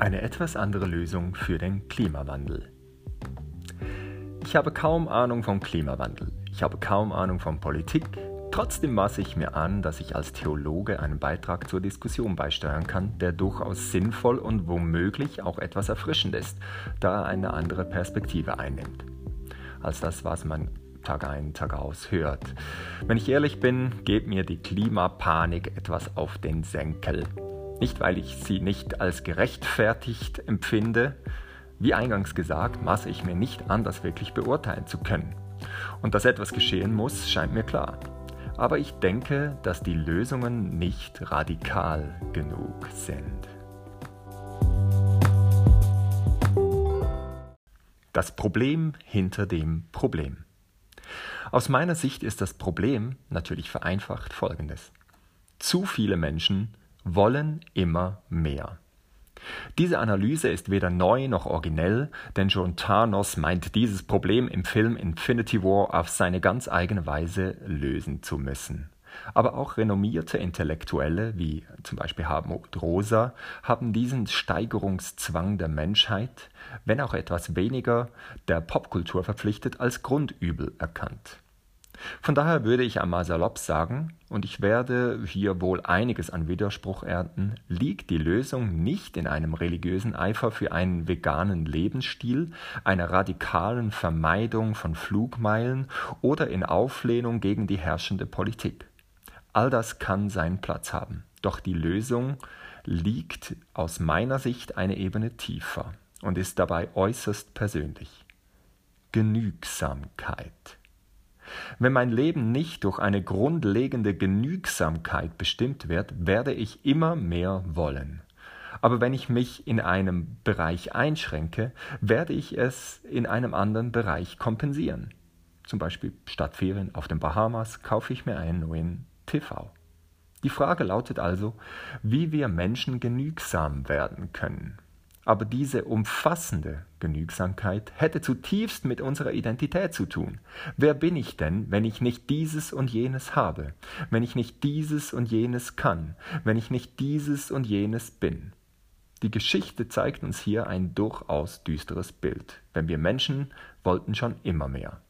Eine etwas andere Lösung für den Klimawandel. Ich habe kaum Ahnung vom Klimawandel. Ich habe kaum Ahnung von Politik. Trotzdem maße ich mir an, dass ich als Theologe einen Beitrag zur Diskussion beisteuern kann, der durchaus sinnvoll und womöglich auch etwas erfrischend ist, da er eine andere Perspektive einnimmt. Als das, was man Tag ein, Tag aus hört. Wenn ich ehrlich bin, geht mir die Klimapanik etwas auf den Senkel. Nicht, weil ich sie nicht als gerechtfertigt empfinde. Wie eingangs gesagt, maße ich mir nicht an, das wirklich beurteilen zu können. Und dass etwas geschehen muss, scheint mir klar. Aber ich denke, dass die Lösungen nicht radikal genug sind. Das Problem hinter dem Problem. Aus meiner Sicht ist das Problem natürlich vereinfacht folgendes. Zu viele Menschen wollen immer mehr. Diese Analyse ist weder neu noch originell, denn schon Thanos meint dieses Problem im Film Infinity War auf seine ganz eigene Weise lösen zu müssen. Aber auch renommierte Intellektuelle wie zum Beispiel Hartmut Rosa haben diesen Steigerungszwang der Menschheit, wenn auch etwas weniger der Popkultur verpflichtet, als Grundübel erkannt. Von daher würde ich einmal salopp sagen, und ich werde hier wohl einiges an Widerspruch ernten, liegt die Lösung nicht in einem religiösen Eifer für einen veganen Lebensstil, einer radikalen Vermeidung von Flugmeilen oder in Auflehnung gegen die herrschende Politik. All das kann seinen Platz haben, doch die Lösung liegt aus meiner Sicht eine Ebene tiefer und ist dabei äußerst persönlich. Genügsamkeit. Wenn mein Leben nicht durch eine grundlegende Genügsamkeit bestimmt wird, werde ich immer mehr wollen. Aber wenn ich mich in einem Bereich einschränke, werde ich es in einem anderen Bereich kompensieren. Zum Beispiel statt Ferien auf den Bahamas kaufe ich mir einen neuen TV. Die Frage lautet also, wie wir Menschen genügsam werden können. Aber diese umfassende Genügsamkeit hätte zutiefst mit unserer Identität zu tun. Wer bin ich denn, wenn ich nicht dieses und jenes habe, wenn ich nicht dieses und jenes kann, wenn ich nicht dieses und jenes bin? Die Geschichte zeigt uns hier ein durchaus düsteres Bild, denn wir Menschen wollten schon immer mehr.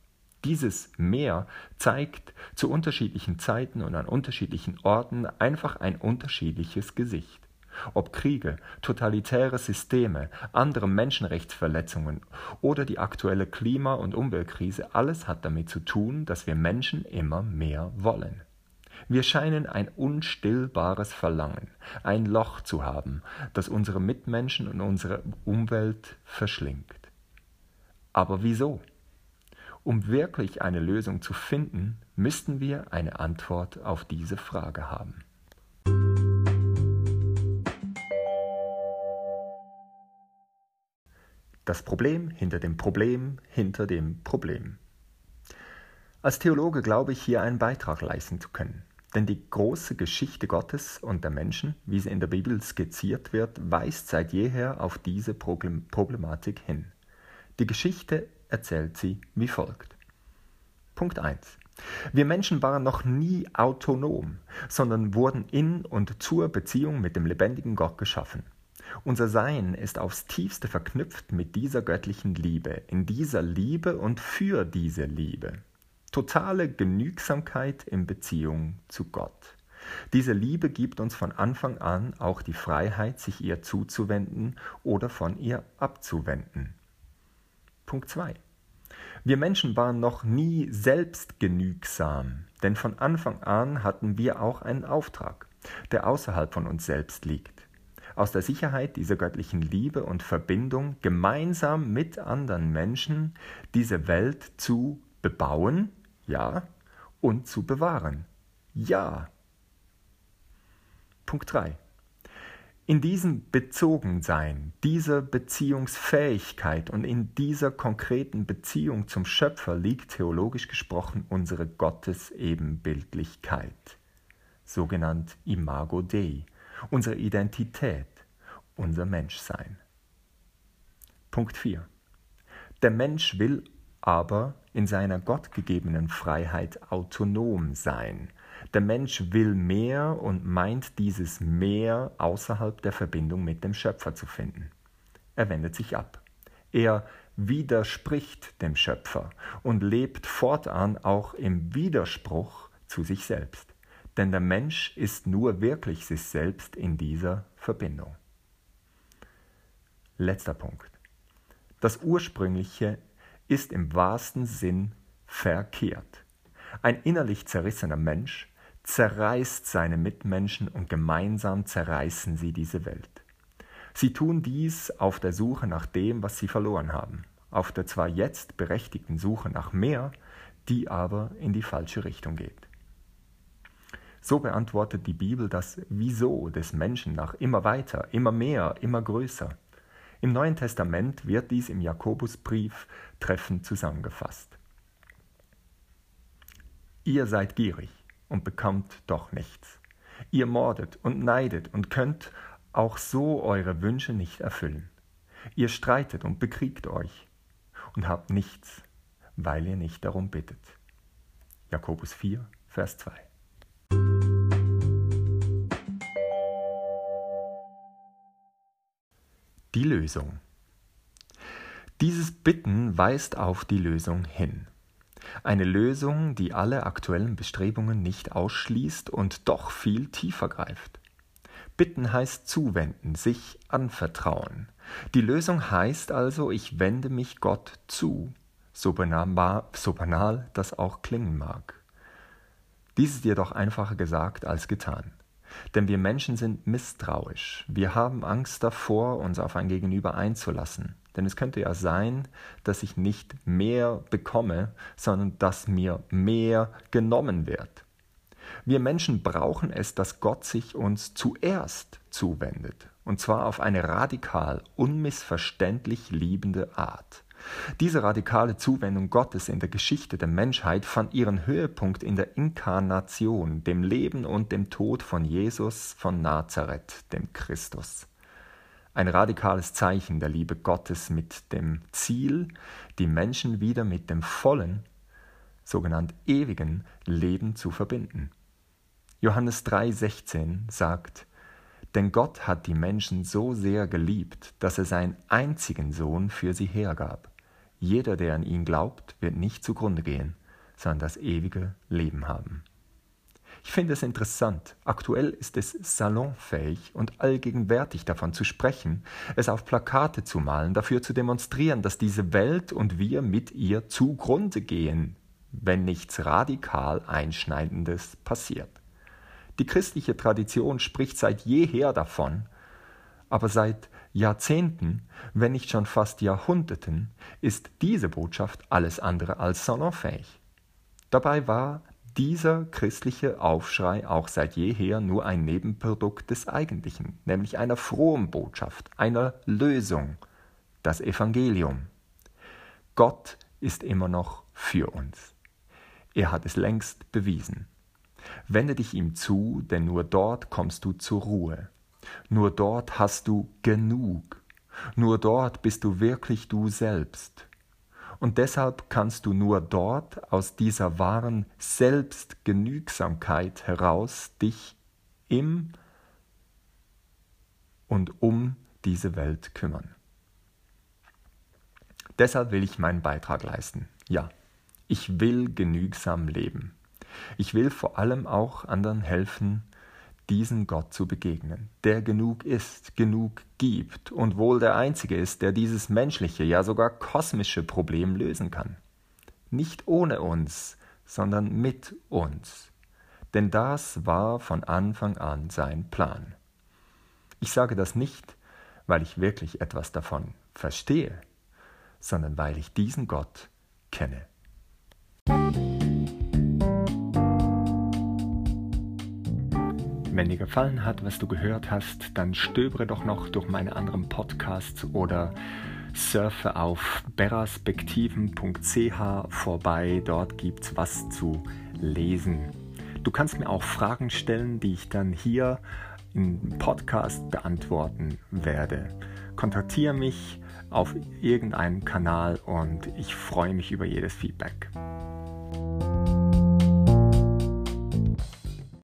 Dieses Mehr zeigt zu unterschiedlichen Zeiten und an unterschiedlichen Orten einfach ein unterschiedliches Gesicht. Ob Kriege, totalitäre Systeme, andere Menschenrechtsverletzungen oder die aktuelle Klima- und Umweltkrise, alles hat damit zu tun, dass wir Menschen immer mehr wollen. Wir scheinen ein unstillbares Verlangen, ein Loch zu haben, das unsere Mitmenschen und unsere Umwelt verschlingt. Aber wieso? Um wirklich eine Lösung zu finden, müssten wir eine Antwort auf diese Frage haben. Das Problem hinter dem Problem hinter dem Problem. Als Theologe glaube ich, hier einen Beitrag leisten zu können. Denn die große Geschichte Gottes und der Menschen, wie sie in der Bibel skizziert wird, weist seit jeher auf diese Problematik hin. Die Geschichte erzählt sie wie folgt. Punkt 1. Wir Menschen waren noch nie autonom, sondern wurden in und zur Beziehung mit dem lebendigen Gott geschaffen. Unser Sein ist aufs tiefste verknüpft mit dieser göttlichen Liebe, in dieser Liebe und für diese Liebe. Totale Genügsamkeit in Beziehung zu Gott. Diese Liebe gibt uns von Anfang an auch die Freiheit, sich ihr zuzuwenden oder von ihr abzuwenden. Punkt 2. Wir Menschen waren noch nie selbst genügsam, denn von Anfang an hatten wir auch einen Auftrag, der außerhalb von uns selbst liegt aus der Sicherheit dieser göttlichen Liebe und Verbindung gemeinsam mit anderen Menschen diese Welt zu bebauen, ja, und zu bewahren, ja. Punkt 3. In diesem Bezogensein, dieser Beziehungsfähigkeit und in dieser konkreten Beziehung zum Schöpfer liegt theologisch gesprochen unsere Gottesebenbildlichkeit, sogenannt Imago Dei unsere Identität, unser Menschsein. Punkt 4. Der Mensch will aber in seiner gottgegebenen Freiheit autonom sein. Der Mensch will mehr und meint dieses mehr außerhalb der Verbindung mit dem Schöpfer zu finden. er wendet sich ab. Er widerspricht dem Schöpfer und lebt fortan auch im Widerspruch zu sich selbst. Denn der Mensch ist nur wirklich sich selbst in dieser Verbindung. Letzter Punkt. Das Ursprüngliche ist im wahrsten Sinn verkehrt. Ein innerlich zerrissener Mensch zerreißt seine Mitmenschen und gemeinsam zerreißen sie diese Welt. Sie tun dies auf der Suche nach dem, was sie verloren haben, auf der zwar jetzt berechtigten Suche nach mehr, die aber in die falsche Richtung geht. So beantwortet die Bibel das Wieso des Menschen nach immer weiter, immer mehr, immer größer. Im Neuen Testament wird dies im Jakobusbrief treffend zusammengefasst. Ihr seid gierig und bekommt doch nichts. Ihr mordet und neidet und könnt auch so eure Wünsche nicht erfüllen. Ihr streitet und bekriegt euch und habt nichts, weil ihr nicht darum bittet. Jakobus 4, Vers 2. Die Lösung. Dieses Bitten weist auf die Lösung hin. Eine Lösung, die alle aktuellen Bestrebungen nicht ausschließt und doch viel tiefer greift. Bitten heißt zuwenden, sich anvertrauen. Die Lösung heißt also, ich wende mich Gott zu, so banal, so banal das auch klingen mag. Dies ist jedoch einfacher gesagt als getan. Denn wir Menschen sind misstrauisch. Wir haben Angst davor, uns auf ein Gegenüber einzulassen. Denn es könnte ja sein, dass ich nicht mehr bekomme, sondern dass mir mehr genommen wird. Wir Menschen brauchen es, dass Gott sich uns zuerst zuwendet, und zwar auf eine radikal, unmissverständlich liebende Art. Diese radikale Zuwendung Gottes in der Geschichte der Menschheit fand ihren Höhepunkt in der Inkarnation, dem Leben und dem Tod von Jesus von Nazareth, dem Christus. Ein radikales Zeichen der Liebe Gottes mit dem Ziel, die Menschen wieder mit dem vollen, sogenannt ewigen Leben zu verbinden. Johannes 3:16 sagt, denn Gott hat die Menschen so sehr geliebt, dass er seinen einzigen Sohn für sie hergab. Jeder, der an ihn glaubt, wird nicht zugrunde gehen, sondern das ewige Leben haben. Ich finde es interessant. Aktuell ist es salonfähig und allgegenwärtig davon zu sprechen, es auf Plakate zu malen, dafür zu demonstrieren, dass diese Welt und wir mit ihr zugrunde gehen, wenn nichts radikal Einschneidendes passiert. Die christliche Tradition spricht seit jeher davon, aber seit Jahrzehnten, wenn nicht schon fast Jahrhunderten, ist diese Botschaft alles andere als salonfähig. Dabei war dieser christliche Aufschrei auch seit jeher nur ein Nebenprodukt des Eigentlichen, nämlich einer frohen Botschaft, einer Lösung, das Evangelium. Gott ist immer noch für uns. Er hat es längst bewiesen. Wende dich ihm zu, denn nur dort kommst du zur Ruhe. Nur dort hast du genug. Nur dort bist du wirklich du selbst. Und deshalb kannst du nur dort aus dieser wahren Selbstgenügsamkeit heraus dich im und um diese Welt kümmern. Deshalb will ich meinen Beitrag leisten. Ja, ich will genügsam leben. Ich will vor allem auch anderen helfen, diesen Gott zu begegnen, der genug ist, genug gibt und wohl der Einzige ist, der dieses menschliche, ja sogar kosmische Problem lösen kann. Nicht ohne uns, sondern mit uns. Denn das war von Anfang an sein Plan. Ich sage das nicht, weil ich wirklich etwas davon verstehe, sondern weil ich diesen Gott kenne. Wenn dir gefallen hat, was du gehört hast, dann stöbere doch noch durch meine anderen Podcasts oder surfe auf beraspektiven.ch vorbei. Dort gibt's was zu lesen. Du kannst mir auch Fragen stellen, die ich dann hier im Podcast beantworten werde. Kontaktiere mich auf irgendeinem Kanal und ich freue mich über jedes Feedback.